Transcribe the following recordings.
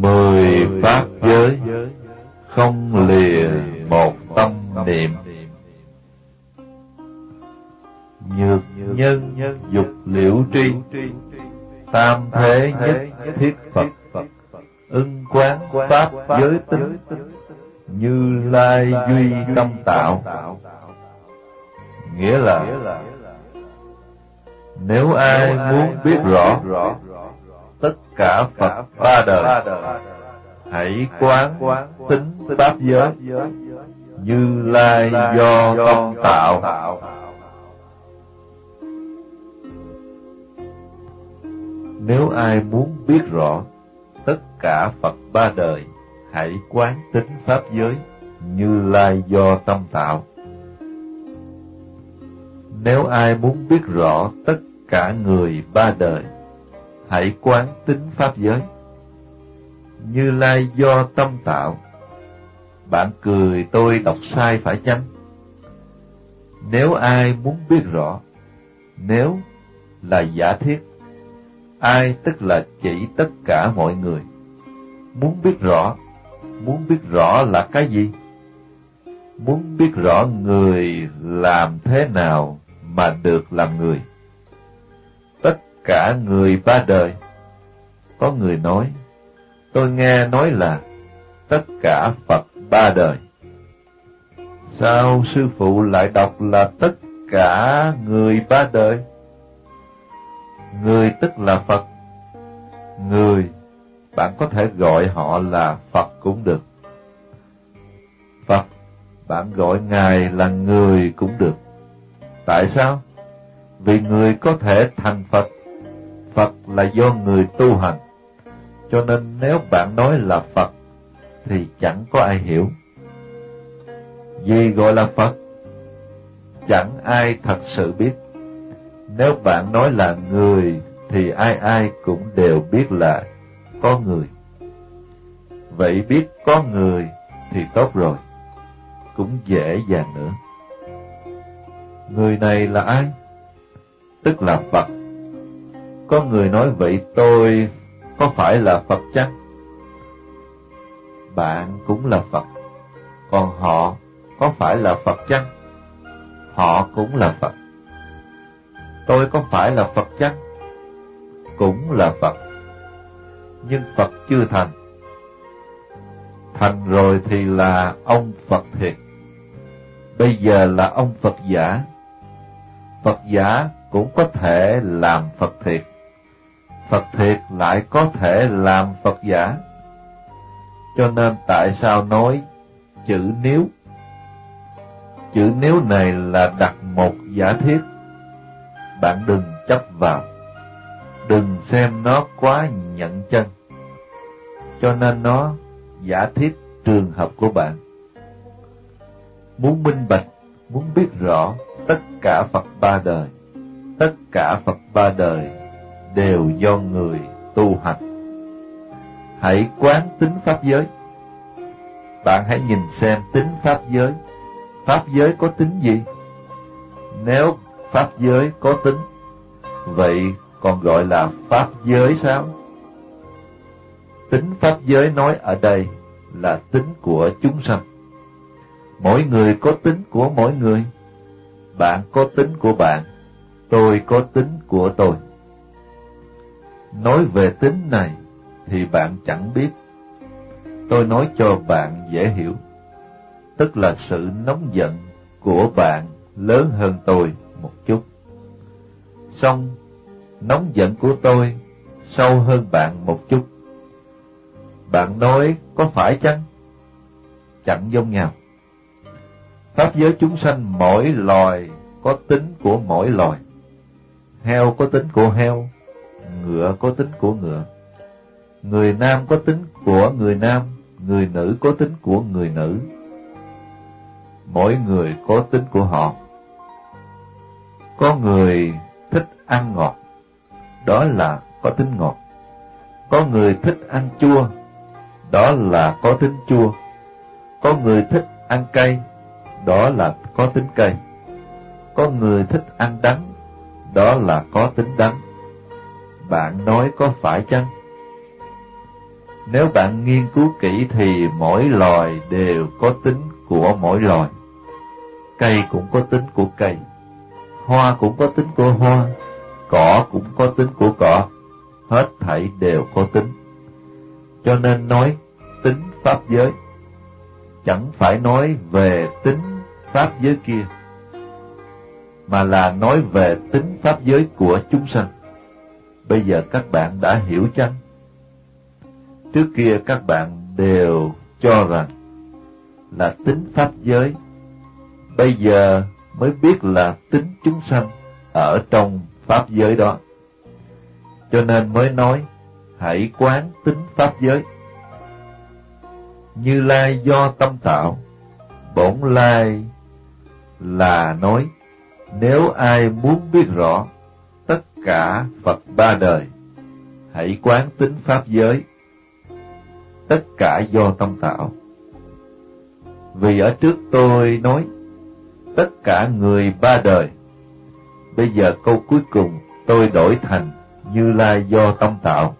mười pháp giới không lìa một tâm niệm. Nhược nhân, dục liễu tri, tam thế nhất thiết phật. Ưng quán pháp giới tính, như lai duy tâm tạo. Nghĩa là, nếu ai muốn biết rõ tất cả Phật ba đời, hãy quán tính pháp giới như lai do tâm tạo. Nếu ai muốn biết rõ tất cả Phật ba đời, hãy quán tính pháp giới như lai do tâm tạo. Nếu ai muốn biết rõ tất cả người ba đời, hãy quán tính pháp giới. Như Lai do tâm tạo. Bạn cười tôi đọc sai phải chăng? Nếu ai muốn biết rõ, nếu là giả thiết, ai tức là chỉ tất cả mọi người. Muốn biết rõ, muốn biết rõ là cái gì? Muốn biết rõ người làm thế nào mà được làm người. Cả người ba đời. Có người nói, tôi nghe nói là tất cả Phật ba đời. Sao sư phụ lại đọc là tất cả người ba đời? Người tức là Phật. Người, bạn có thể gọi họ là Phật cũng được. Phật, bạn gọi Ngài là người cũng được. Tại sao? Vì người có thể thành Phật. Phật là do người tu hành. Cho nên nếu bạn nói là Phật, thì chẳng có ai hiểu. Gì gọi là Phật? Chẳng ai thật sự biết. Nếu bạn nói là người, thì ai ai cũng đều biết là có người. Vậy biết có người thì tốt rồi, cũng dễ dàng nữa. Người này là ai? Tức là Phật. Có người nói vậy tôi có phải là Phật chắc? Bạn cũng là Phật, còn họ có phải là Phật chắc? Họ cũng là Phật. Tôi có phải là Phật chắc? Cũng là Phật. Nhưng Phật chưa thành. Thành rồi thì là ông Phật thiệt. Bây giờ là ông Phật giả. Phật giả cũng có thể làm Phật thiệt. Phật thiệt lại có thể làm Phật giả. Cho nên tại sao nói chữ nếu? Chữ nếu này là đặt một giả thiết. Bạn đừng chấp vào. Đừng xem nó quá nhận chân. Cho nên nó giả thiết trường hợp của bạn. Muốn minh bạch, muốn biết rõ tất cả Phật ba đời, tất cả Phật ba đời đều do người tu hành. Hãy quán tính pháp giới. Bạn hãy nhìn xem tính pháp giới. Pháp giới có tính gì? Nếu pháp giới có tính, vậy còn gọi là pháp giới sao? Tính pháp giới nói ở đây là tính của chúng sanh. Mỗi người có tính của mỗi người. Bạn có tính của bạn, tôi có tính của tôi. Nói về tính này thì bạn chẳng biết. Tôi nói cho bạn dễ hiểu. Tức là sự nóng giận của bạn lớn hơn tôi một chút. Xong, nóng giận của tôi sâu hơn bạn một chút. Bạn nói có phải chăng? Chẳng giống nhau. Pháp giới chúng sanh mỗi loài có tính của mỗi loài. Heo có tính của heo, ngựa có tính của ngựa. Người nam có tính của người nam, người nữ có tính của người nữ. Mỗi người có tính của họ. Có người thích ăn ngọt, đó là có tính ngọt. Có người thích ăn chua, đó là có tính chua. Có người thích ăn cay, đó là có tính cay. Có người thích ăn đắng, đó là có tính đắng. Bạn nói có phải chăng? Nếu bạn nghiên cứu kỹ thì mỗi loài đều có tính của mỗi loài. Cây cũng có tính của cây, hoa cũng có tính của hoa, cỏ cũng có tính của cỏ, hết thảy đều có tính. Cho nên nói tính pháp giới, chẳng phải nói về tính pháp giới kia, mà là nói về tính pháp giới của chúng sanh. Bây giờ các bạn đã hiểu chăng? Trước kia các bạn đều cho rằng là tính pháp giới, bây giờ mới biết là tính chúng sanh ở trong pháp giới đó. Cho nên mới nói, hãy quán tính pháp giới. Như Lai do tâm tạo, bổn Lai là nói, nếu ai muốn biết rõ cả Phật ba đời, hãy quán tính pháp giới, tất cả do tâm tạo. Vì ở trước tôi nói, tất cả người ba đời, bây giờ câu cuối cùng tôi đổi thành Như Lai do tâm tạo.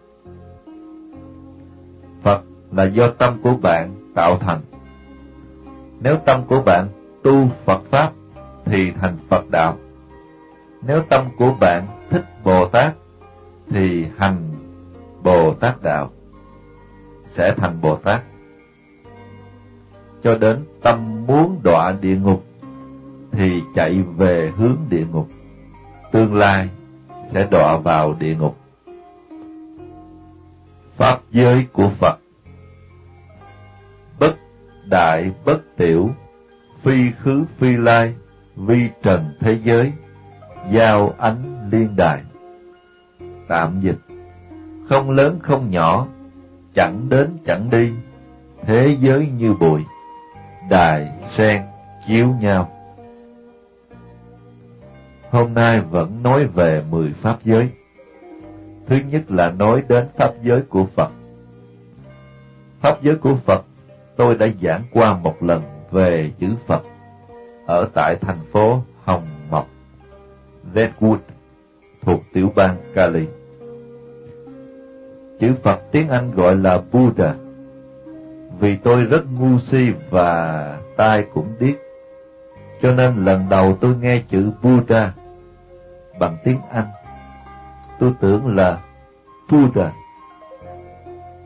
Phật là do tâm của bạn tạo thành. Nếu tâm của bạn tu Phật Pháp thì thành Phật Đạo. Nếu tâm của bạn thích Bồ Tát thì hành Bồ Tát Đạo, sẽ thành Bồ Tát. Cho đến tâm muốn đọa địa ngục thì chạy về hướng địa ngục. Tương lai sẽ đọa vào địa ngục. Pháp giới của Phật Bất đại bất tiểu, phi khứ phi lai, vi trần thế giới, giao ánh liên đài. Tạm dịch Không lớn không nhỏ, chẳng đến chẳng đi, thế giới như bụi, đài sen chiếu nhau. Hôm nay vẫn nói về mười pháp giới. Thứ nhất là nói đến pháp giới của Phật. Pháp giới của Phật tôi đã giảng qua một lần về chữ Phật ở tại thành phố Hồng Redwood, thuộc tiểu bang Cali. Chữ Phật tiếng Anh gọi là Buddha, vì tôi rất ngu si và tai cũng điếc, cho nên lần đầu tôi nghe chữ Buddha bằng tiếng Anh, tôi tưởng là Buddha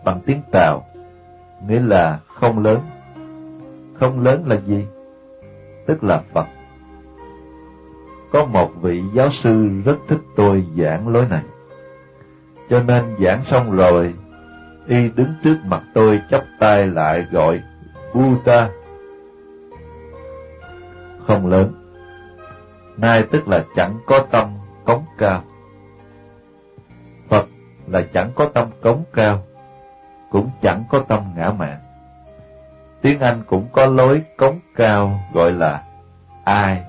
bằng tiếng Tàu, nghĩa là không lớn. Không lớn là gì? tức là Phật. Có một vị giáo sư rất thích tôi giảng lối này. Cho nên giảng xong rồi, y đứng trước mặt tôi chắp tay lại gọi Buddha. Không lớn. Nay tức là chẳng có tâm cống cao. Phật là chẳng có tâm cống cao, cũng chẳng có tâm ngã mạn. Tiếng Anh cũng có lối cống cao gọi là ai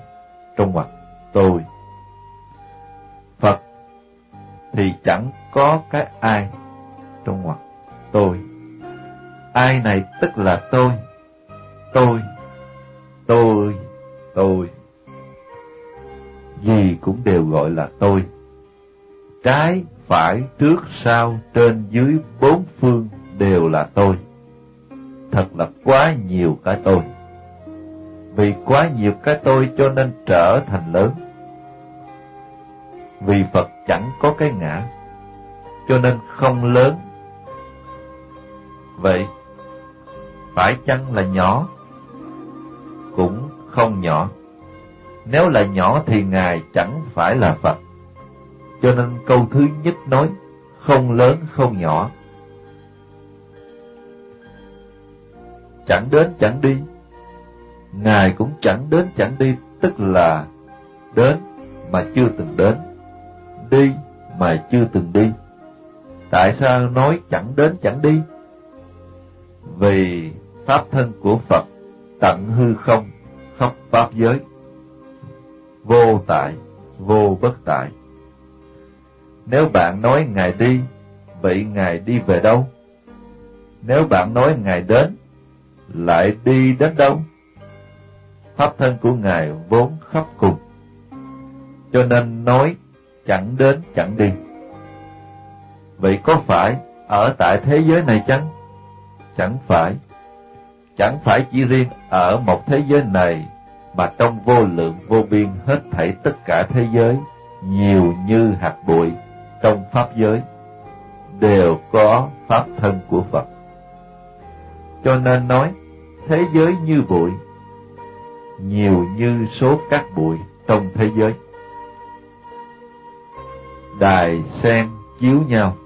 trong ngoặc tôi. Phật thì chẳng có cái ai trong ngoặc tôi. Ai này tức là tôi, tôi, tôi, tôi. Gì cũng đều gọi là tôi. Trái, phải, trước, sau, trên, dưới, bốn phương đều là tôi thật là quá nhiều cái tôi. Vì quá nhiều cái tôi cho nên trở thành lớn. Vì Phật chẳng có cái ngã, cho nên không lớn. Vậy, phải chăng là nhỏ? Cũng không nhỏ. Nếu là nhỏ thì Ngài chẳng phải là Phật. Cho nên câu thứ nhất nói, không lớn không nhỏ, chẳng đến chẳng đi. Ngài cũng chẳng đến chẳng đi, tức là đến mà chưa từng đến, đi mà chưa từng đi. Tại sao nói chẳng đến chẳng đi? Vì pháp thân của Phật tận hư không, khắp pháp giới, vô tại, vô bất tại. Nếu bạn nói Ngài đi, vậy Ngài đi về đâu? Nếu bạn nói Ngài đến, lại đi đến đâu? Pháp thân của Ngài vốn khắp cùng, cho nên nói chẳng đến chẳng đi. Vậy có phải ở tại thế giới này chăng? Chẳng phải, chẳng phải chỉ riêng ở một thế giới này, mà trong vô lượng vô biên hết thảy tất cả thế giới, nhiều như hạt bụi trong Pháp giới, đều có Pháp thân của Phật. Cho nên nói, thế giới như bụi, nhiều như số cát bụi trong thế giới. Đài sen chiếu nhau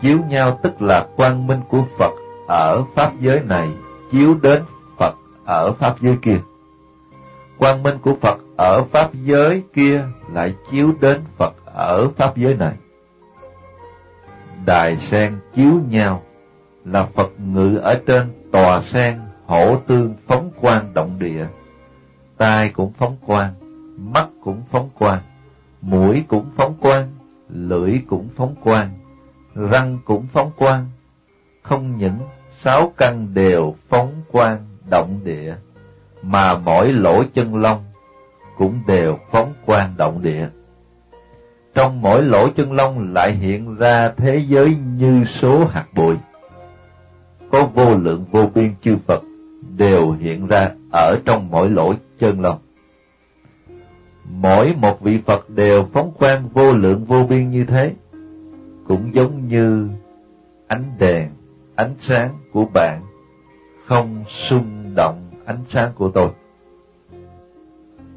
Chiếu nhau tức là quang minh của Phật ở Pháp giới này chiếu đến Phật ở Pháp giới kia. Quang minh của Phật ở Pháp giới kia lại chiếu đến Phật ở Pháp giới này. Đài sen chiếu nhau là Phật ngự ở trên tòa sen hổ tương phóng quang động địa. Tai cũng phóng quang, mắt cũng phóng quang, mũi cũng phóng quang, lưỡi cũng phóng quang, răng cũng phóng quang. Không những sáu căn đều phóng quang động địa, mà mỗi lỗ chân lông cũng đều phóng quang động địa. Trong mỗi lỗ chân lông lại hiện ra thế giới như số hạt bụi. Có vô lượng vô biên chư Phật đều hiện ra ở trong mỗi lỗ chân lông. Mỗi một vị Phật đều phóng quang vô lượng vô biên như thế, cũng giống như ánh đèn, ánh sáng của bạn không xung động ánh sáng của tôi.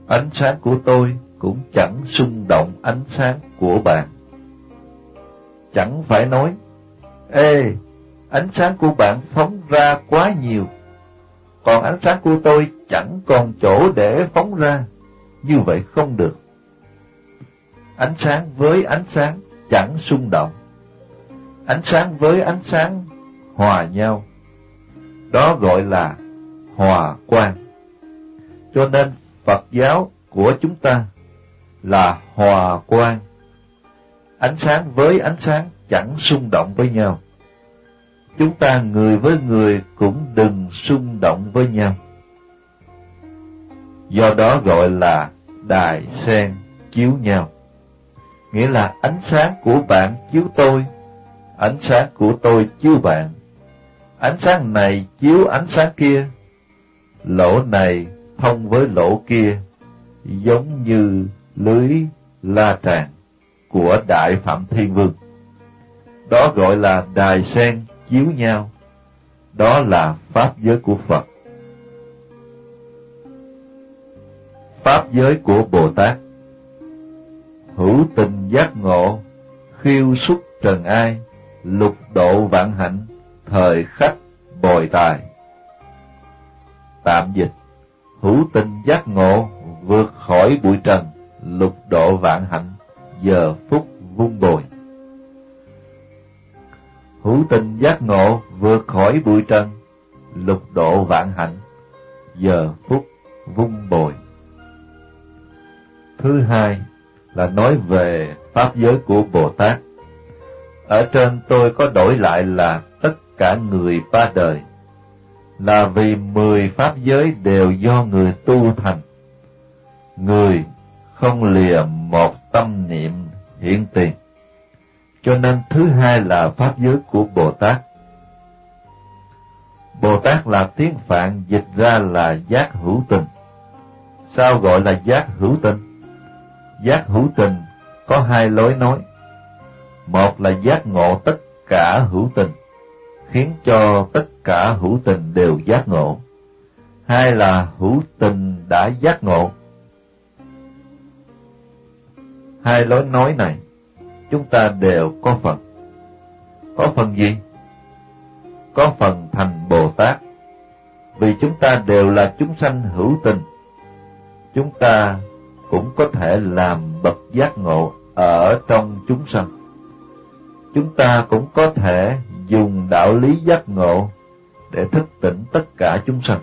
Ánh sáng của tôi cũng chẳng xung động ánh sáng của bạn. Chẳng phải nói, Ê, ánh sáng của bạn phóng ra quá nhiều, còn ánh sáng của tôi chẳng còn chỗ để phóng ra, như vậy không được. Ánh sáng với ánh sáng chẳng xung động, ánh sáng với ánh sáng hòa nhau, đó gọi là hòa quang. Cho nên Phật giáo của chúng ta là hòa quang. Ánh sáng với ánh sáng chẳng xung động với nhau. Chúng ta người với người cũng đừng xung động với nhau. Do đó gọi là đài sen chiếu nhau. Nghĩa là ánh sáng của bạn chiếu tôi, ánh sáng của tôi chiếu bạn. Ánh sáng này chiếu ánh sáng kia, lỗ này thông với lỗ kia, giống như lưới la tràng của Đại Phạm Thiên Vương. Đó gọi là đài sen chiếu nhau, đó là Pháp giới của Phật. Pháp giới của Bồ Tát Hữu tình giác ngộ, khiêu xuất trần ai, lục độ vạn hạnh, thời khắc bồi tài. Tạm dịch Hữu tình giác ngộ, vượt khỏi bụi trần, lục độ vạn hạnh, giờ phút vung bồi. Hữu tình giác ngộ, vượt khỏi bụi trần, lục độ vạn hạnh, giờ phút vung bồi. Thứ hai là nói về Pháp giới của Bồ Tát. Ở trên tôi có đổi lại là tất cả người ba đời, là vì mười Pháp giới đều do người tu thành. Người không lìa một tâm niệm hiện tiền. Cho nên thứ hai là Pháp giới của Bồ Tát. Bồ Tát là tiếng Phạn dịch ra là giác hữu tình. Sao gọi là giác hữu tình? Giác hữu tình có hai lối nói. Một là giác ngộ tất cả hữu tình, khiến cho tất cả hữu tình đều giác ngộ. Hai là hữu tình đã giác ngộ. Hai lối nói này, chúng ta đều có phần. Có phần gì? Có phần thành Bồ Tát. Vì chúng ta đều là chúng sanh hữu tình. Chúng ta cũng có thể làm bậc giác ngộ ở trong chúng sanh. Chúng ta cũng có thể dùng đạo lý giác ngộ để thức tỉnh tất cả chúng sanh.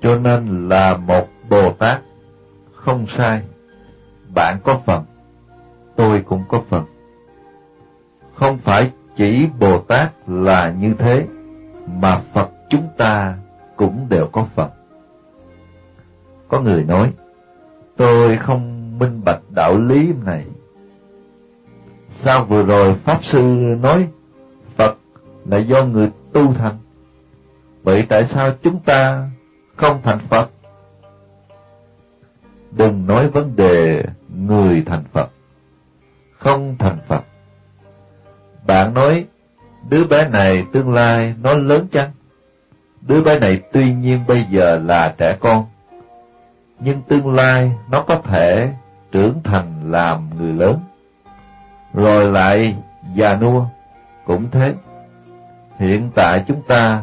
Cho nên là một Bồ Tát không sai. Bạn có phần, tôi cũng có phần. Không phải chỉ Bồ Tát là như thế, mà Phật chúng ta cũng đều có phần. Có người nói, tôi không minh bạch đạo lý này. Sao vừa rồi Pháp Sư nói Phật là do người tu thành. Vậy tại sao chúng ta không thành Phật? Đừng nói vấn đề người thành Phật, không thành Phật. Bạn nói, đứa bé này tương lai nó lớn chăng? Đứa bé này tuy nhiên bây giờ là trẻ con, nhưng tương lai nó có thể trưởng thành làm người lớn, rồi lại già nua, cũng thế. Hiện tại chúng ta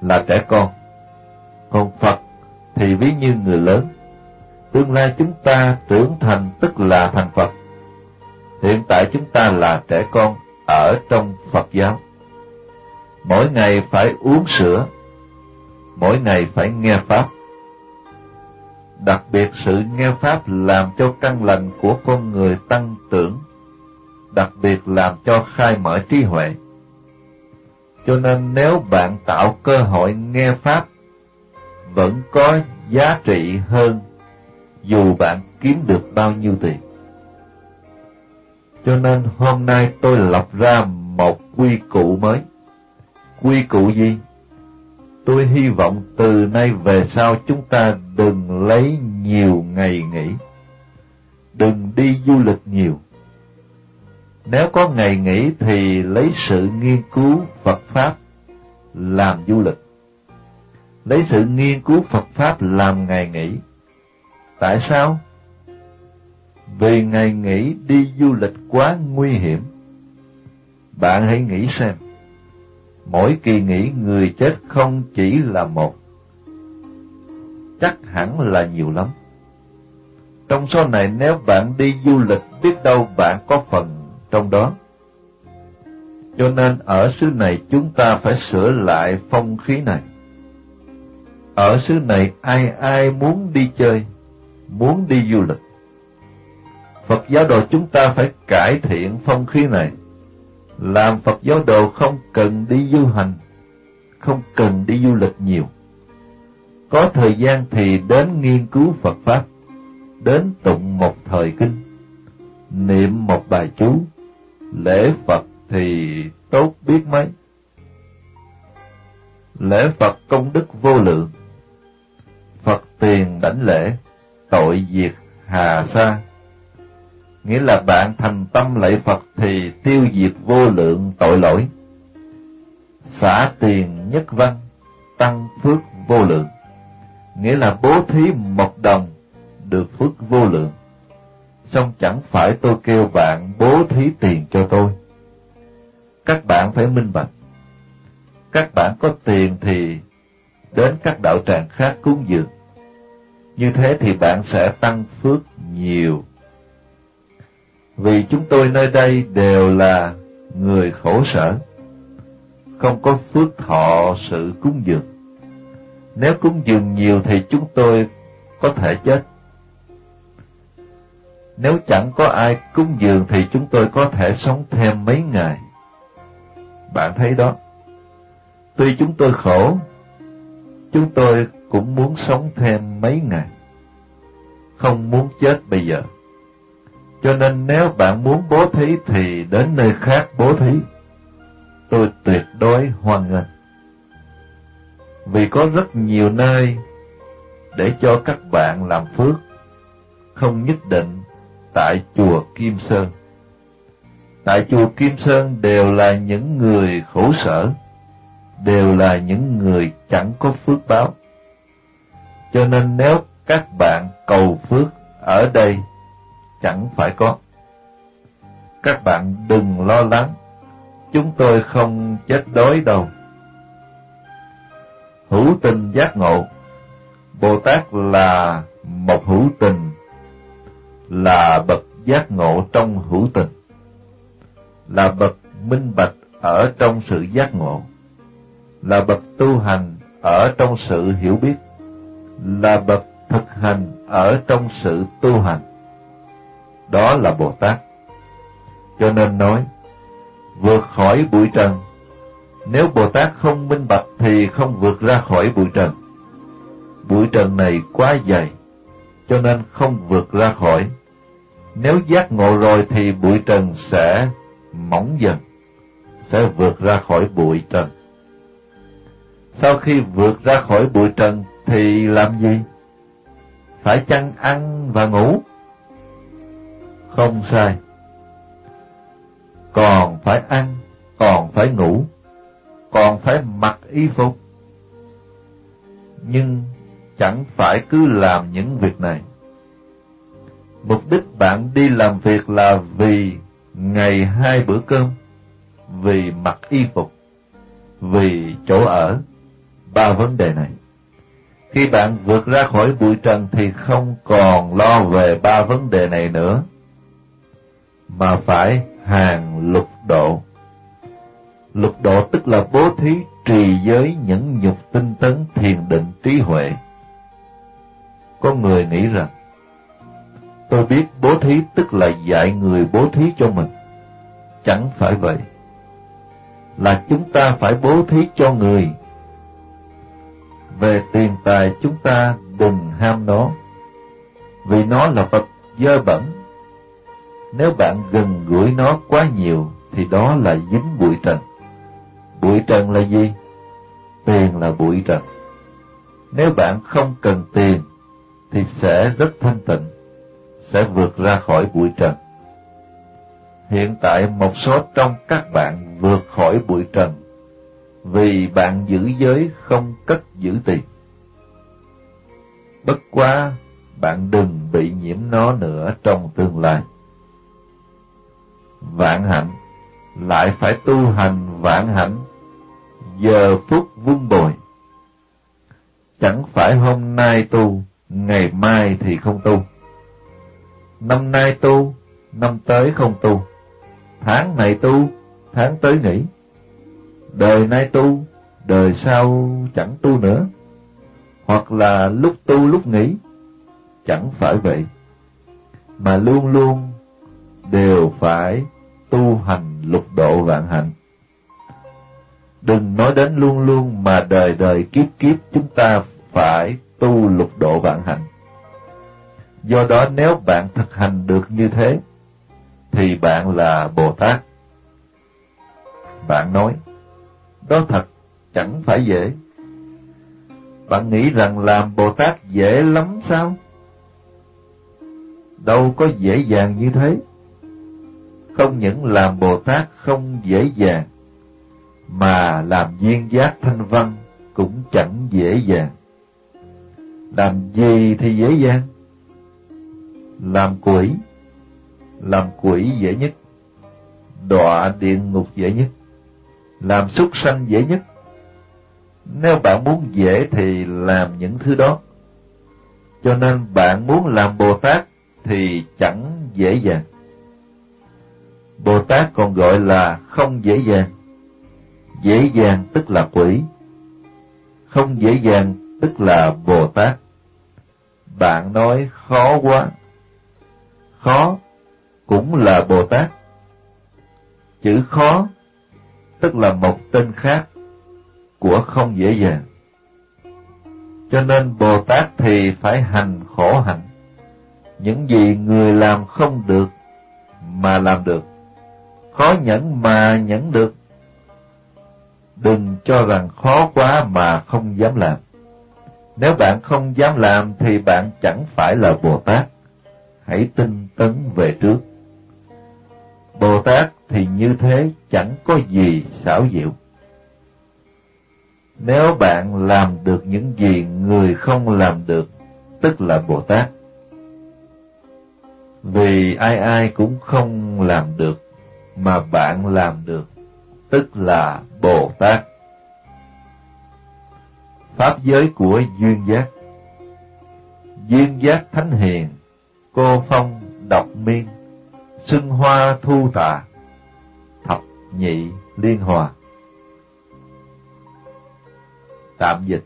là trẻ con, còn Phật thì ví như người lớn. Tương lai chúng ta trưởng thành tức là thành Phật. Hiện tại chúng ta là trẻ con ở trong Phật giáo. Mỗi ngày phải uống sữa, mỗi ngày phải nghe Pháp. Đặc biệt sự nghe Pháp làm cho căn lành của con người tăng trưởng, đặc biệt làm cho khai mở trí huệ. Cho nên nếu bạn tạo cơ hội nghe Pháp, vẫn có giá trị hơn dù bạn kiếm được bao nhiêu tiền. Cho nên hôm nay tôi lập ra một quy củ mới. Quy củ gì? Tôi hy vọng từ nay về sau chúng ta đừng lấy nhiều ngày nghỉ. Đừng đi du lịch nhiều. Nếu có ngày nghỉ thì lấy sự nghiên cứu Phật Pháp làm du lịch. Lấy sự nghiên cứu Phật Pháp làm ngày nghỉ. Tại sao? Vì ngày nghỉ đi du lịch quá nguy hiểm. Bạn hãy nghĩ xem, mỗi kỳ nghỉ người chết không chỉ là một, chắc hẳn là nhiều lắm. Trong số này nếu bạn đi du lịch biết đâu bạn có phần trong đó. Cho nên ở xứ này chúng ta phải sửa lại phong khí này. Ở xứ này ai ai muốn đi chơi, muốn đi du lịch. Phật giáo đồ chúng ta phải cải thiện phong khí này. Làm Phật giáo đồ không cần đi du hành, không cần đi du lịch nhiều. Có thời gian thì đến nghiên cứu Phật Pháp, đến tụng một thời kinh, niệm một bài chú, lễ Phật thì tốt biết mấy. Lễ Phật công đức vô lượng, Phật tiền đảnh lễ, tội diệt hà sa nghĩa là bạn thành tâm lạy Phật thì tiêu diệt vô lượng tội lỗi. Xả tiền nhất văn, tăng phước vô lượng, nghĩa là bố thí một đồng được phước vô lượng. Xong chẳng phải tôi kêu bạn bố thí tiền cho tôi. Các bạn phải minh bạch. Các bạn có tiền thì đến các đạo tràng khác cúng dường. Như thế thì bạn sẽ tăng phước nhiều vì chúng tôi nơi đây đều là người khổ sở, không có phước thọ sự cúng dường. Nếu cúng dường nhiều thì chúng tôi có thể chết. Nếu chẳng có ai cúng dường thì chúng tôi có thể sống thêm mấy ngày. Bạn thấy đó. Tuy chúng tôi khổ, chúng tôi cũng muốn sống thêm mấy ngày. Không muốn chết bây giờ. Cho nên nếu bạn muốn bố thí thì đến nơi khác bố thí. Tôi tuyệt đối hoan nghênh. Vì có rất nhiều nơi để cho các bạn làm phước, không nhất định tại chùa Kim Sơn. Tại chùa Kim Sơn đều là những người khổ sở, đều là những người chẳng có phước báo. Cho nên nếu các bạn cầu phước ở đây chẳng phải có. Các bạn đừng lo lắng, chúng tôi không chết đói đâu. Hữu tình giác ngộ Bồ Tát là một hữu tình, là bậc giác ngộ trong hữu tình, là bậc minh bạch ở trong sự giác ngộ, là bậc tu hành ở trong sự hiểu biết, là bậc thực hành ở trong sự tu hành đó là Bồ Tát. Cho nên nói, vượt khỏi bụi trần, nếu Bồ Tát không minh bạch thì không vượt ra khỏi bụi trần. Bụi trần này quá dày, cho nên không vượt ra khỏi. Nếu giác ngộ rồi thì bụi trần sẽ mỏng dần, sẽ vượt ra khỏi bụi trần. Sau khi vượt ra khỏi bụi trần thì làm gì? Phải chăng ăn và ngủ? Không sai. Còn phải ăn, còn phải ngủ, còn phải mặc y phục. Nhưng chẳng phải cứ làm những việc này. Mục đích bạn đi làm việc là vì ngày hai bữa cơm, vì mặc y phục, vì chỗ ở, ba vấn đề này. Khi bạn vượt ra khỏi bụi trần thì không còn lo về ba vấn đề này nữa, mà phải hàng lục độ. Lục độ tức là bố thí trì giới những nhục tinh tấn thiền định trí huệ. Có người nghĩ rằng, tôi biết bố thí tức là dạy người bố thí cho mình. Chẳng phải vậy. Là chúng ta phải bố thí cho người. Về tiền tài chúng ta đừng ham nó, vì nó là vật dơ bẩn. Nếu bạn gần gũi nó quá nhiều, thì đó là dính bụi trần. Bụi trần là gì? Tiền là bụi trần. Nếu bạn không cần tiền, thì sẽ rất thanh tịnh, sẽ vượt ra khỏi bụi trần. Hiện tại một số trong các bạn vượt khỏi bụi trần vì bạn giữ giới không cất giữ tiền. Bất quá, bạn đừng bị nhiễm nó nữa trong tương lai. Vạn hạnh, lại phải tu hành vạn hạnh, giờ phút vun bồi. Chẳng phải hôm nay tu, ngày mai thì không tu. Năm nay tu, năm tới không tu. Tháng này tu, tháng tới nghỉ. Đời nay tu, đời sau chẳng tu nữa. Hoặc là lúc tu lúc nghỉ. Chẳng phải vậy. Mà luôn luôn đều phải tu hành lục độ vạn hạnh. Đừng nói đến luôn luôn mà đời đời kiếp kiếp chúng ta phải tu lục độ vạn hạnh. Do đó nếu bạn thực hành được như thế, thì bạn là Bồ Tát. Bạn nói, đó thật chẳng phải dễ. Bạn nghĩ rằng làm Bồ Tát dễ lắm sao? Đâu có dễ dàng như thế. Không những làm Bồ Tát không dễ dàng, mà làm duyên giác thanh văn cũng chẳng dễ dàng. Làm gì thì dễ dàng? Làm quỷ. Làm quỷ dễ nhất. Đọa địa ngục dễ nhất. Làm súc sanh dễ nhất. Nếu bạn muốn dễ thì làm những thứ đó. Cho nên bạn muốn làm Bồ Tát thì chẳng dễ dàng. Bồ Tát còn gọi là không dễ dàng. Dễ dàng tức là quỷ. Không dễ dàng tức là Bồ Tát. Bạn nói khó quá. Khó cũng là Bồ Tát. Chữ khó tức là một tên khác của không dễ dàng. Cho nên Bồ Tát thì phải hành khổ hạnh. Những gì người làm không được mà làm được. Khó nhẫn mà nhẫn được. Đừng cho rằng khó quá mà không dám làm. Nếu bạn không dám làm thì bạn chẳng phải là Bồ Tát. Hãy tinh tấn về trước. Bồ Tát thì như thế chẳng có gì xảo diệu. Nếu bạn làm được những gì người không làm được, tức là Bồ Tát. Vì ai ai cũng không làm được, mà bạn làm được, tức là Bồ Tát. Pháp giới của duyên giác Duyên giác thánh hiền, cô phong độc miên, xuân hoa thu tà, thập nhị liên hòa. Tạm dịch,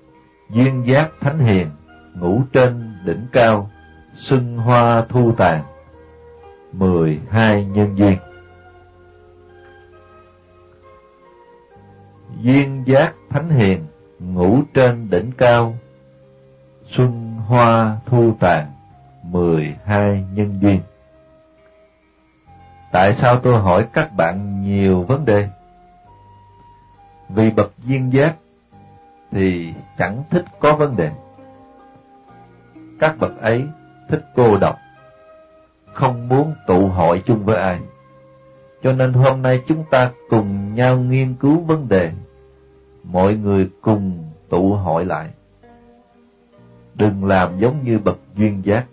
duyên giác thánh hiền, ngủ trên đỉnh cao, xuân hoa thu tàn, mười hai nhân duyên. Duyên giác thánh hiền, ngủ trên đỉnh cao, xuân hoa thu tàn, mười hai nhân duyên. Tại sao tôi hỏi các bạn nhiều vấn đề? Vì bậc duyên giác thì chẳng thích có vấn đề. Các bậc ấy thích cô độc, không muốn tụ hội chung với ai. Cho nên hôm nay chúng ta cùng nhau nghiên cứu vấn đề, mọi người cùng tụ hội lại. Đừng làm giống như bậc duyên giác.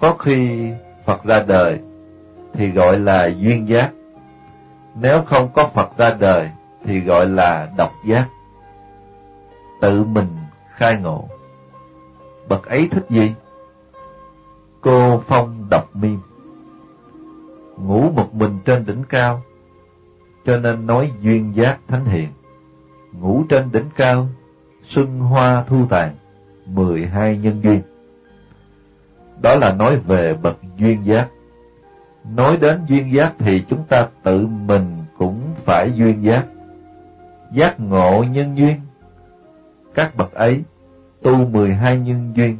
Có khi Phật ra đời thì gọi là duyên giác. Nếu không có Phật ra đời thì gọi là độc giác. Tự mình khai ngộ. Bậc ấy thích gì? Cô phong độc miên. Ngủ một mình trên đỉnh cao, cho nên nói duyên giác thánh hiền. Ngủ trên đỉnh cao, xuân hoa thu tàn, mười hai nhân duyên. Đó là nói về bậc duyên giác. Nói đến duyên giác thì chúng ta tự mình cũng phải duyên giác. Giác ngộ nhân duyên. Các bậc ấy tu mười hai nhân duyên,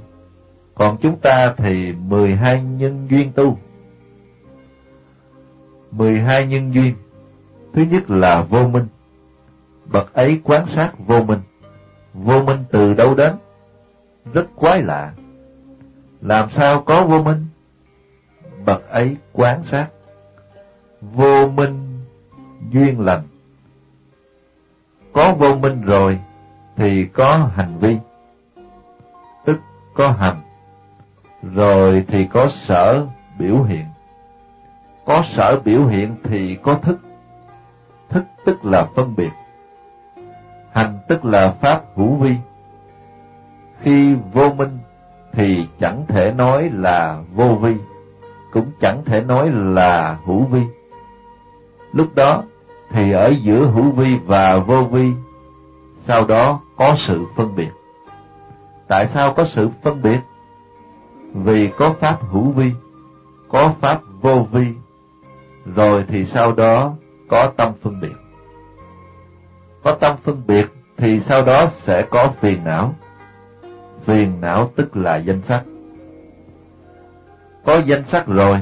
còn chúng ta thì mười hai nhân duyên tu. mười hai nhân duyên, thứ nhất là vô minh. Bậc ấy quán sát vô minh. Vô minh từ đâu đến? Rất quái lạ. Làm sao có vô minh? Bậc ấy quán sát. Vô minh duyên lành. Có vô minh rồi thì có hành vi, tức có hành, rồi thì có sở biểu hiện. Có sở biểu hiện thì có thức, thức tức là phân biệt, hành tức là pháp hữu vi. Khi vô minh thì chẳng thể nói là vô vi, cũng chẳng thể nói là hữu vi. Lúc đó thì ở giữa hữu vi và vô vi, sau đó có sự phân biệt. Tại sao có sự phân biệt? Vì có pháp hữu vi, có pháp vô vi, rồi thì sau đó có tâm phân biệt. Có tâm phân biệt thì sau đó sẽ có phiền não. Phiền não tức là danh sắc. Có danh sắc rồi,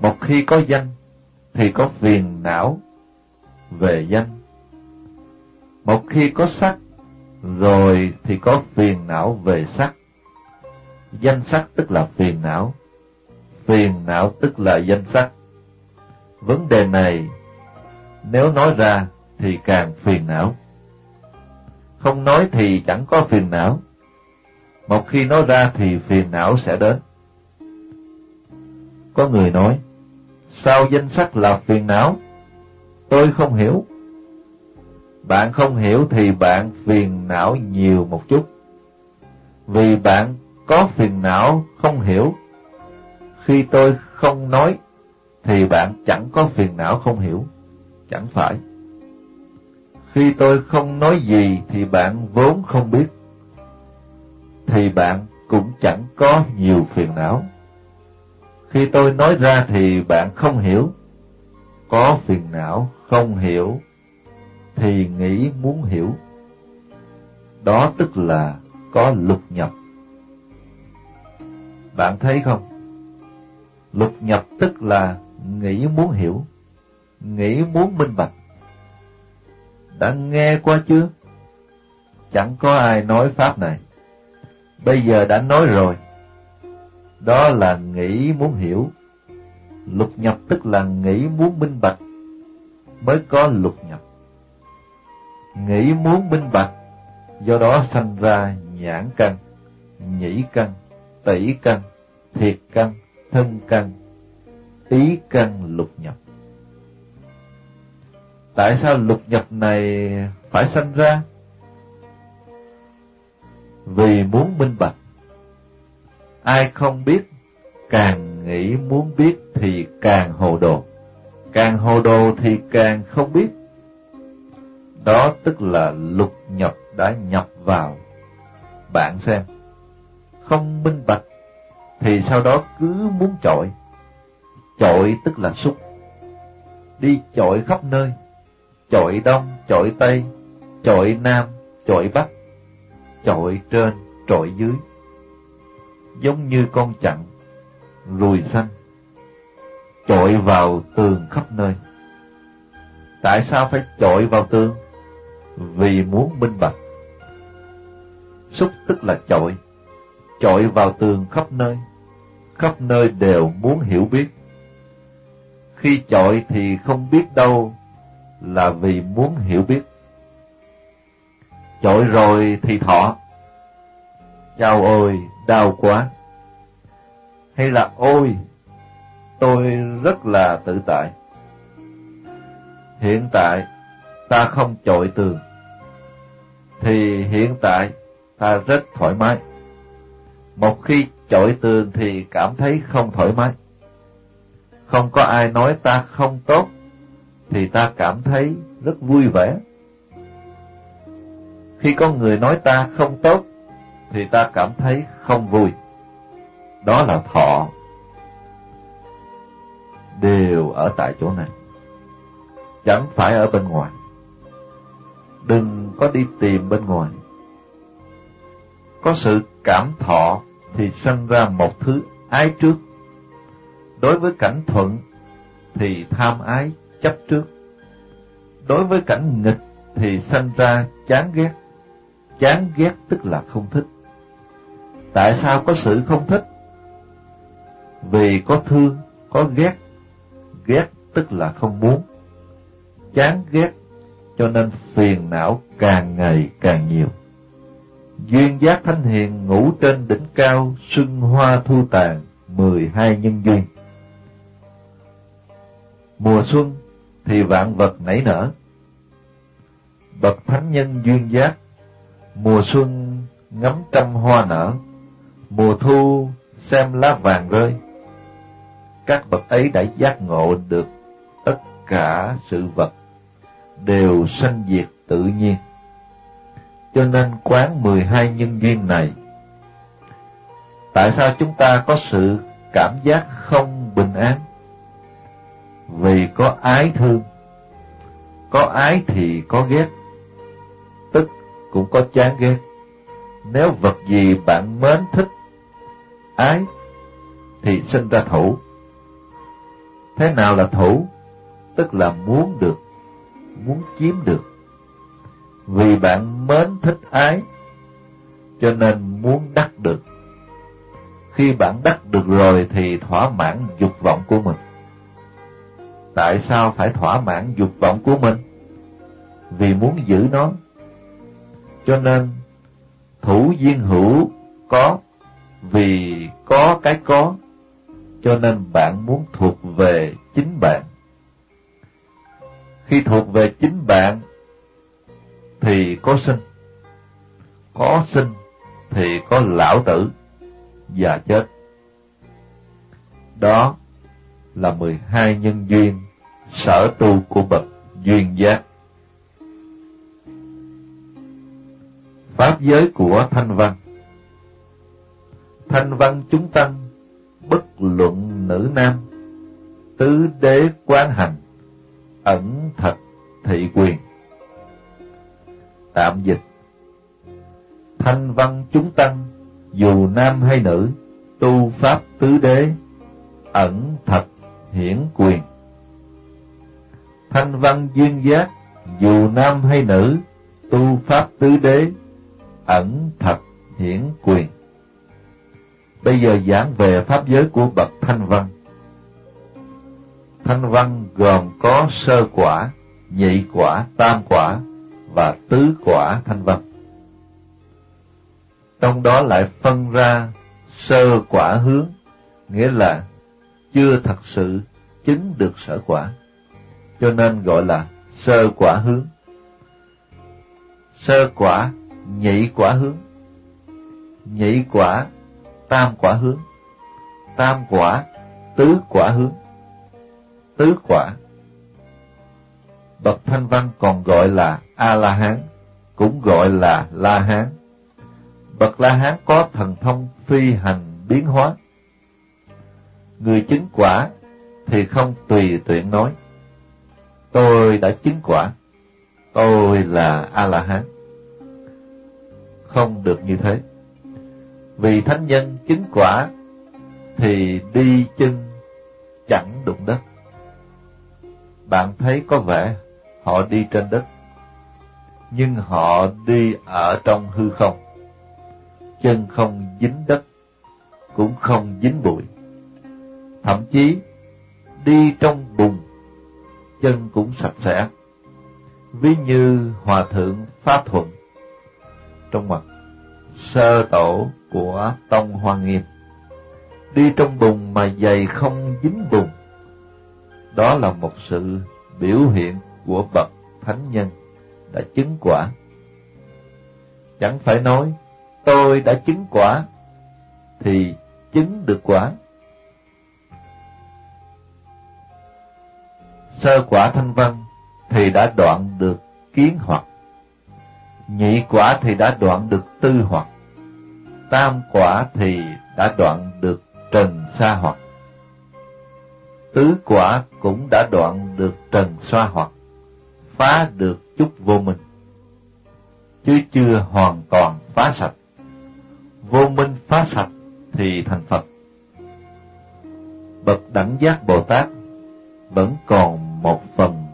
một khi có danh thì có phiền não về danh. Một khi có sắc rồi thì có phiền não về sắc. Danh sắc tức là phiền não, phiền não tức là danh sắc. Vấn đề này nếu nói ra thì càng phiền não. Không nói thì chẳng có phiền não. Một khi nói ra thì phiền não sẽ đến. Có người nói, sao danh sắc là phiền não? Tôi không hiểu. Bạn không hiểu thì bạn phiền não nhiều một chút. Vì bạn có phiền não không hiểu. Khi tôi không nói, thì bạn chẳng có phiền não không hiểu. Chẳng phải. Khi tôi không nói gì thì bạn vốn không biết. Thì bạn cũng chẳng có nhiều phiền não. Khi tôi nói ra thì bạn không hiểu. Có phiền não không hiểu thì nghĩ muốn hiểu. Đó tức là có lục nhập. Bạn thấy không? Lục nhập tức là nghĩ muốn hiểu, nghĩ muốn minh bạch. Đã nghe qua chưa? Chẳng có ai nói pháp này. Bây giờ đã nói rồi. Đó là nghĩ muốn hiểu. Lục nhập tức là nghĩ muốn minh bạch mới có lục nhập nghĩ muốn minh bạch, do đó sanh ra nhãn căn, nhĩ căn, tỷ căn, thiệt căn, thân căn, ý căn lục nhập. Tại sao lục nhập này phải sanh ra? Vì muốn minh bạch. Ai không biết, càng nghĩ muốn biết thì càng hồ đồ. Càng hồ đồ thì càng không biết. Đó tức là lục nhập đã nhập vào. Bạn xem, không minh bạch, thì sau đó cứ muốn chọi. Chọi tức là xúc. Đi chọi khắp nơi, chọi đông, chọi tây, chọi nam, chọi bắc, chọi trên, chọi dưới. Giống như con chặn, lùi xanh, chọi vào tường khắp nơi. Tại sao phải chọi vào tường? Vì muốn minh bạch. Xúc tức là chọi, chọi vào tường khắp nơi, khắp nơi đều muốn hiểu biết. Khi chọi thì không biết đâu là vì muốn hiểu biết. Chọi rồi thì thọ. Chào ôi, đau quá. Hay là ôi, tôi rất là tự tại. Hiện tại, ta không chọi tường. Thì hiện tại, ta rất thoải mái. Một khi chọi tường thì cảm thấy không thoải mái. Không có ai nói ta không tốt, thì ta cảm thấy rất vui vẻ. Khi có người nói ta không tốt, thì ta cảm thấy không vui. Đó là thọ. Đều ở tại chỗ này. Chẳng phải ở bên ngoài. Đừng có đi tìm bên ngoài. Có sự cảm thọ thì sinh ra một thứ ái trước. Đối với cảnh thuận thì tham ái chấp trước. Đối với cảnh nghịch thì sinh ra chán ghét. Chán ghét tức là không thích. Tại sao có sự không thích? Vì có thương, có ghét. Ghét tức là không muốn. Chán ghét cho nên phiền não càng ngày càng nhiều. Duyên giác thanh hiền ngủ trên đỉnh cao, xuân hoa thu tàn, mười hai nhân duyên. Mùa xuân thì vạn vật nảy nở. Bậc thánh nhân duyên giác, mùa xuân ngắm trăm hoa nở, mùa thu xem lá vàng rơi. Các bậc ấy đã giác ngộ được tất cả sự vật đều sanh diệt tự nhiên. Cho nên quán mười hai nhân duyên này, tại sao chúng ta có sự cảm giác không bình an? Vì có ái thương, có ái thì có ghét, tức cũng có chán ghét. Nếu vật gì bạn mến thích, ái, thì sinh ra thủ. Thế nào là thủ? Tức là muốn được, muốn chiếm được. Vì bạn mến thích ái, cho nên muốn đắc được. Khi bạn đắc được rồi thì thỏa mãn dục vọng của mình. Tại sao phải thỏa mãn dục vọng của mình? Vì muốn giữ nó. Cho nên, thủ duyên hữu có, vì có cái có, cho nên bạn muốn thuộc về chính bạn. Khi thuộc về chính bạn, thì có sinh, có sinh thì có lão tử, và chết. Đó là mười hai nhân duyên sở tu của bậc duyên giác. Pháp giới của Thanh Văn Thanh Văn chúng tăng, bất luận nữ nam, tứ đế quan hành, ẩn thật thị quyền. Tạm dịch Thanh văn chúng tăng, dù nam hay nữ, tu pháp tứ đế, ẩn thật hiển quyền. Thanh văn duyên giác, dù nam hay nữ, tu pháp tứ đế, ẩn thật hiển quyền. Bây giờ giảng về pháp giới của bậc thanh văn. Thanh văn gồm có sơ quả, nhị quả, tam quả và tứ quả thanh văn. Trong đó lại phân ra sơ quả hướng, nghĩa là chưa thật sự chứng được sở quả, cho nên gọi là sơ quả hướng. Sơ quả, nhị quả hướng, nhị quả, tam quả hướng, tam quả, tứ quả hướng, tứ quả. Bậc thanh văn còn gọi là A-la-hán, cũng gọi là La-hán. Bậc La-hán có thần thông phi hành biến hóa. Người chứng quả thì không tùy tiện nói. Tôi đã chứng quả, tôi là A-la-hán. Không được như thế. Vì thánh nhân chứng quả thì đi chân chẳng đụng đất. Bạn thấy có vẻ họ đi trên đất, nhưng họ đi ở trong hư không. Chân không dính đất, cũng không dính bụi. Thậm chí, đi trong bùn, chân cũng sạch sẽ. Ví như Hòa Thượng Pháp Thuận, trong mặt sơ tổ của Tông Hoa Nghiêm. Đi trong bùn mà giày không dính bùn, đó là một sự biểu hiện của bậc thánh nhân đã chứng quả. Chẳng phải nói tôi đã chứng quả thì chứng được quả. Sơ quả thanh văn thì đã đoạn được kiến hoặc. Nhị quả thì đã đoạn được tư hoặc. Tam quả thì đã đoạn được trần sa hoặc tứ quả cũng đã đoạn được trần xoa hoặc, phá được chút vô minh, chứ chưa hoàn toàn phá sạch. Vô minh phá sạch thì thành Phật. Bậc đẳng giác Bồ Tát vẫn còn một phần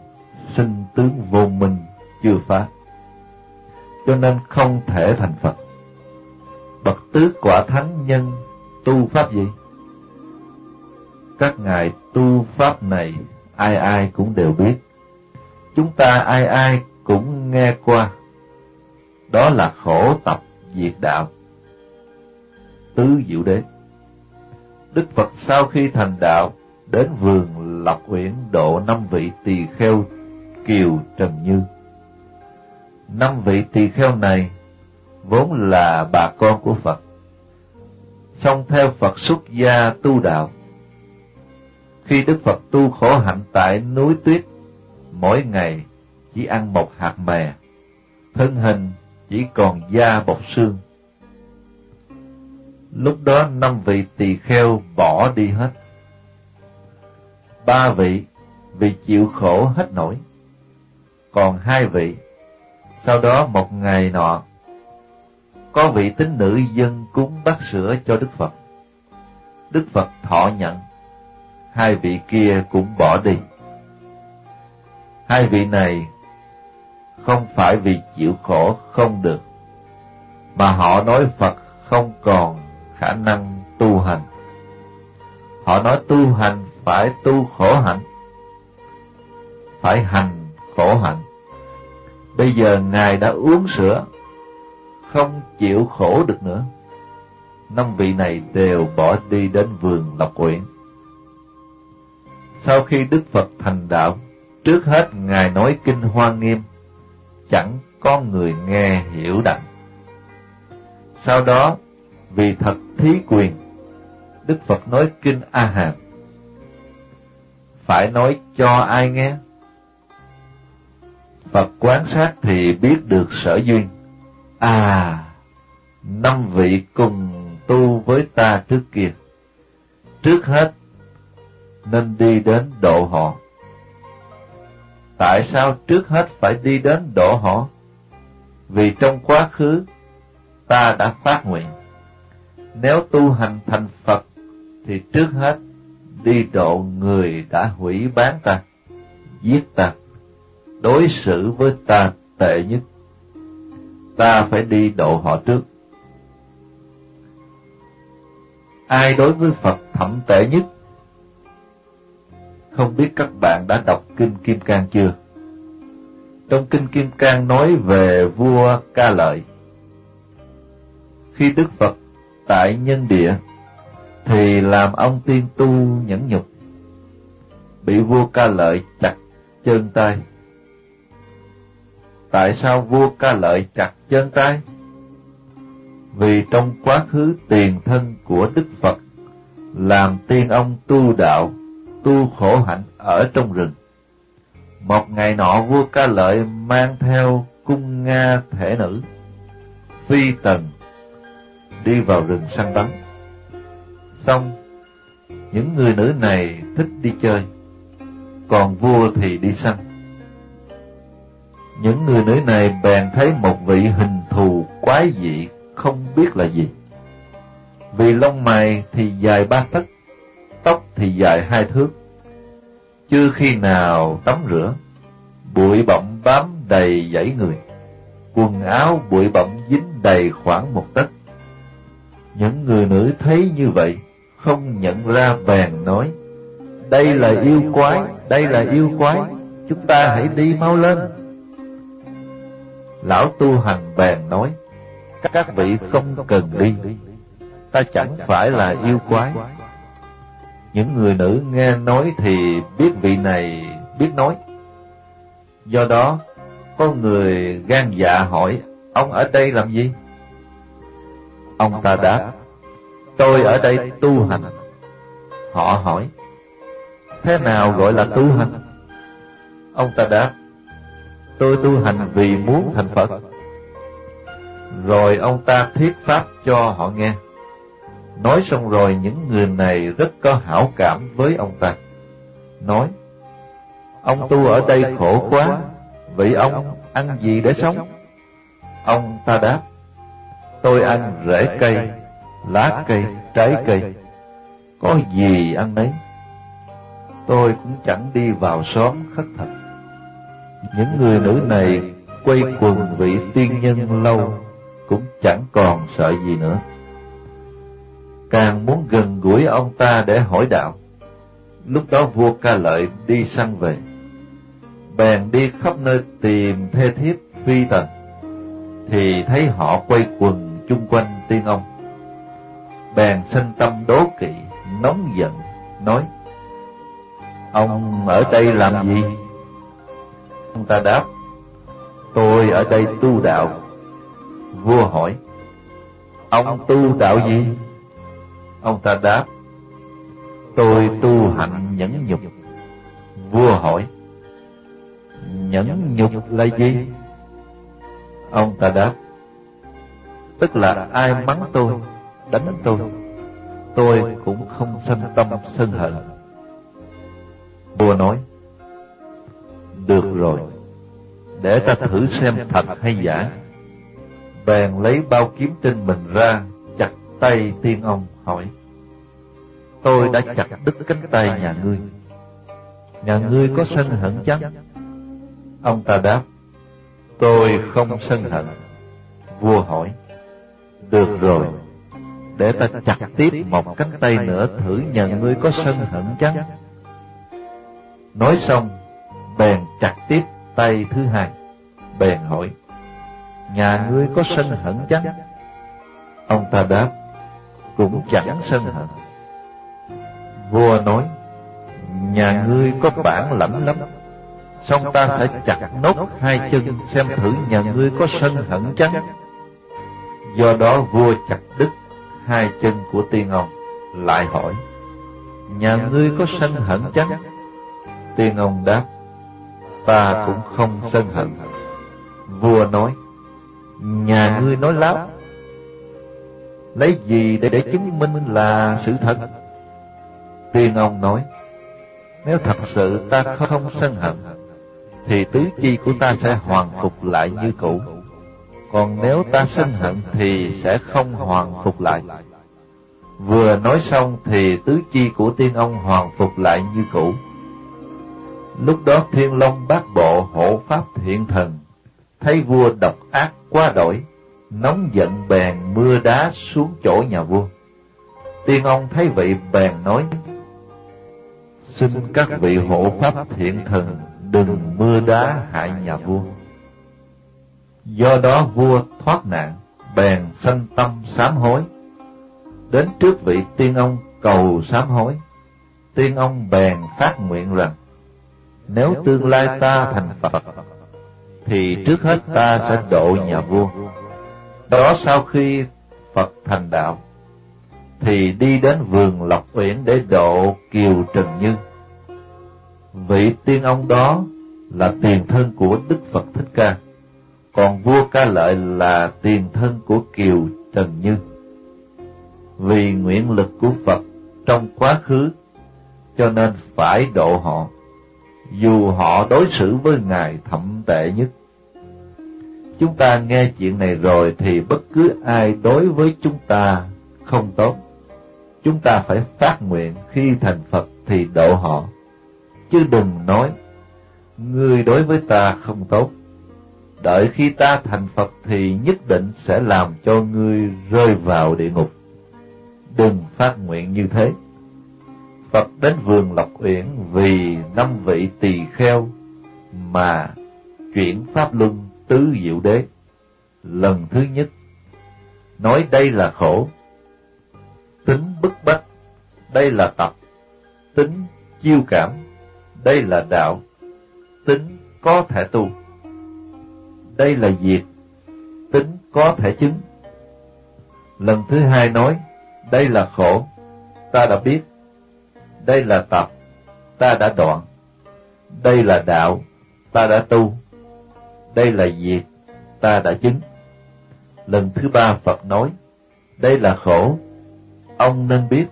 sinh tướng vô minh chưa phá, cho nên không thể thành Phật. Bậc tứ quả thánh nhân tu pháp gì? các ngài tu pháp này ai ai cũng đều biết. Chúng ta ai ai cũng nghe qua. Đó là khổ tập diệt đạo. Tứ diệu đế Đức Phật sau khi thành đạo, đến vườn Lộc Uyển độ năm vị tỳ kheo Kiều Trần Như. Năm vị tỳ kheo này vốn là bà con của Phật. Song theo Phật xuất gia tu đạo, khi Đức Phật tu khổ hạnh tại núi tuyết, mỗi ngày chỉ ăn một hạt mè, thân hình chỉ còn da bọc xương. Lúc đó năm vị tỳ kheo bỏ đi hết. Ba vị vì chịu khổ hết nổi. Còn hai vị, sau đó một ngày nọ, có vị tín nữ dân cúng bát sữa cho Đức Phật. Đức Phật thọ nhận hai vị kia cũng bỏ đi. Hai vị này không phải vì chịu khổ không được, mà họ nói Phật không còn khả năng tu hành. Họ nói tu hành phải tu khổ hạnh, phải hành khổ hạnh. Bây giờ Ngài đã uống sữa, không chịu khổ được nữa. Năm vị này đều bỏ đi đến vườn Lộc Uyển. Sau khi Đức Phật thành đạo, trước hết Ngài nói kinh hoa nghiêm, chẳng có người nghe hiểu đặng. Sau đó, vì thật thí quyền, Đức Phật nói kinh A Hàm. Phải nói cho ai nghe? Phật quán sát thì biết được sở duyên. À, năm vị cùng tu với ta trước kia. Trước hết nên đi đến độ họ. Tại sao trước hết phải đi đến độ họ? Vì trong quá khứ ta đã phát nguyện. Nếu tu hành thành Phật thì trước hết đi độ người đã hủy bán ta, giết ta, đối xử với ta tệ nhất. Ta phải đi độ họ trước. Ai đối với Phật thậm tệ nhất không biết các bạn đã đọc Kinh Kim Cang chưa? Trong Kinh Kim Cang nói về vua Ca Lợi. Khi Đức Phật tại nhân địa, thì làm ông tiên tu nhẫn nhục. Bị vua Ca Lợi chặt chân tay. Tại sao vua Ca Lợi chặt chân tay? Vì trong quá khứ tiền thân của Đức Phật làm tiên ông tu đạo tu khổ hạnh ở trong rừng. Một ngày nọ vua ca lợi mang theo cung Nga thể nữ, phi tần, đi vào rừng săn bắn. Xong, những người nữ này thích đi chơi, còn vua thì đi săn. Những người nữ này bèn thấy một vị hình thù quái dị không biết là gì. Vì lông mày thì dài ba tấc, tóc thì dài hai thước. Chưa khi nào tắm rửa, bụi bặm bám đầy dãy người, quần áo bụi bặm dính đầy khoảng một tấc. Những người nữ thấy như vậy, không nhận ra bèn nói, đây là yêu quái, đây là yêu quái, chúng ta hãy đi mau lên. Lão tu hành bèn nói, các vị không cần đi, ta chẳng phải là yêu quái. Những người nữ nghe nói thì biết vị này biết nói. Do đó, có người gan dạ hỏi, ông ở đây làm gì? Ông ta đáp, tôi ở đây tu hành. Họ hỏi, thế nào gọi là tu hành? Ông ta đáp, tôi tu hành vì muốn thành Phật. Rồi ông ta thuyết pháp cho họ nghe. Nói xong rồi những người này rất có hảo cảm với ông ta. Nói, ông tu ở đây khổ quá, vậy ông ăn gì để sống? Ông ta đáp, tôi ăn rễ cây, lá cây, trái cây, có gì ăn nấy. Tôi cũng chẳng đi vào xóm khất thực. Những người nữ này quay quần vị tiên nhân lâu, cũng chẳng còn sợ gì nữa càng muốn gần gũi ông ta để hỏi đạo. Lúc đó vua ca lợi đi săn về, bèn đi khắp nơi tìm thê thiếp phi tần, thì thấy họ quay quần chung quanh tiên ông. Bèn sinh tâm đố kỵ, nóng giận, nói, Ông ở đây làm gì? Ông ta đáp, Tôi ở đây tu đạo. Vua hỏi, Ông tu đạo gì? Ông ta đáp, tôi tu hạnh nhẫn nhục. Vua hỏi, nhẫn nhục là gì? Ông ta đáp, tức là ai mắng tôi, đánh tôi, tôi cũng không sanh tâm sân hận. Vua nói, được rồi, để ta thử xem thật hay giả. Bèn lấy bao kiếm trên mình ra, chặt tay tiên ông hỏi Tôi đã chặt đứt cánh tay nhà ngươi Nhà ngươi có sân hận chăng? Ông ta đáp Tôi không sân hận Vua hỏi Được rồi để ta chặt tiếp một cánh tay nữa Thử nhà ngươi có sân hận chăng? Nói xong Bèn chặt tiếp tay thứ hai Bèn hỏi Nhà ngươi có sân hận chăng? Ông ta đáp cũng chẳng sân hận. Vua nói, nhà ngươi có bản lãnh lắm, song ta sẽ chặt nốt hai chân xem thử nhà ngươi có sân hận chăng. Do đó vua chặt đứt hai chân của tiên ông, lại hỏi, nhà ngươi có sân hận chăng? Tiên ông đáp, ta cũng không sân hận. Vua nói, nhà ngươi nói láo, lấy gì để để chứng minh là sự thật? Tiên ông nói, nếu thật sự ta không sân hận, thì tứ chi của ta sẽ hoàn phục lại như cũ. Còn nếu ta sinh hận thì sẽ không hoàn phục lại. Vừa nói xong thì tứ chi của tiên ông hoàn phục lại như cũ. Lúc đó thiên long bát bộ hộ pháp thiện thần, thấy vua độc ác quá đổi, nóng giận bèn mưa đá xuống chỗ nhà vua. Tiên ông thấy vậy bèn nói, Xin các vị hộ pháp thiện thần đừng mưa đá hại nhà vua. Do đó vua thoát nạn, bèn sanh tâm sám hối. Đến trước vị tiên ông cầu sám hối, tiên ông bèn phát nguyện rằng, nếu tương lai ta thành Phật, thì trước hết ta sẽ độ nhà vua. Đó sau khi Phật thành đạo, thì đi đến vườn Lộc Uyển để độ Kiều Trần Như. Vị tiên ông đó là tiền thân của Đức Phật Thích Ca, còn vua Ca Lợi là tiền thân của Kiều Trần Như. Vì nguyện lực của Phật trong quá khứ, cho nên phải độ họ, dù họ đối xử với Ngài thậm tệ nhất. Chúng ta nghe chuyện này rồi thì bất cứ ai đối với chúng ta không tốt. Chúng ta phải phát nguyện khi thành Phật thì độ họ. Chứ đừng nói, ngươi đối với ta không tốt. Đợi khi ta thành Phật thì nhất định sẽ làm cho ngươi rơi vào địa ngục. Đừng phát nguyện như thế. Phật đến vườn Lộc Uyển vì năm vị tỳ kheo mà chuyển Pháp Luân tứ diệu đế. Lần thứ nhất, nói đây là khổ, tính bức bách, đây là tập, tính chiêu cảm, đây là đạo, tính có thể tu. Đây là diệt, tính có thể chứng. Lần thứ hai nói, đây là khổ, ta đã biết. Đây là tập, ta đã đoạn. Đây là đạo, ta đã tu. Đây là diệt, ta đã chứng. Lần thứ ba Phật nói, đây là khổ, ông nên biết.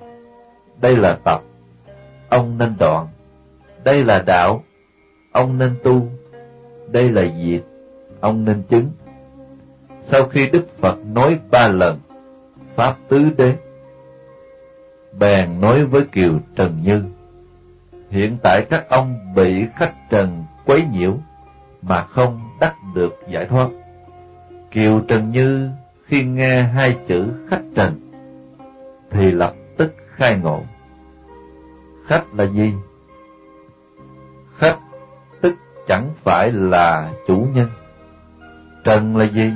Đây là tập, ông nên đoạn. Đây là đạo, ông nên tu. Đây là diệt, ông nên chứng. Sau khi Đức Phật nói ba lần, Pháp tứ đế, bèn nói với Kiều Trần Như, hiện tại các ông bị khách trần quấy nhiễu mà không đắc được giải thoát. Kiều Trần Như khi nghe hai chữ khách trần thì lập tức khai ngộ. Khách là gì? Khách tức chẳng phải là chủ nhân. Trần là gì?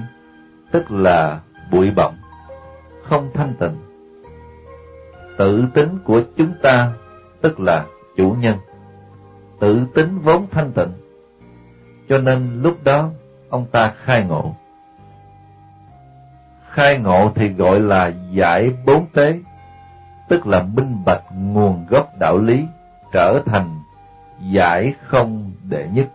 Tức là bụi bặm, không thanh tịnh. Tự tính của chúng ta tức là chủ nhân. Tự tính vốn thanh tịnh. Cho nên lúc đó ông ta khai ngộ. Khai ngộ thì gọi là giải bốn tế, tức là minh bạch nguồn gốc đạo lý trở thành giải không đệ nhất.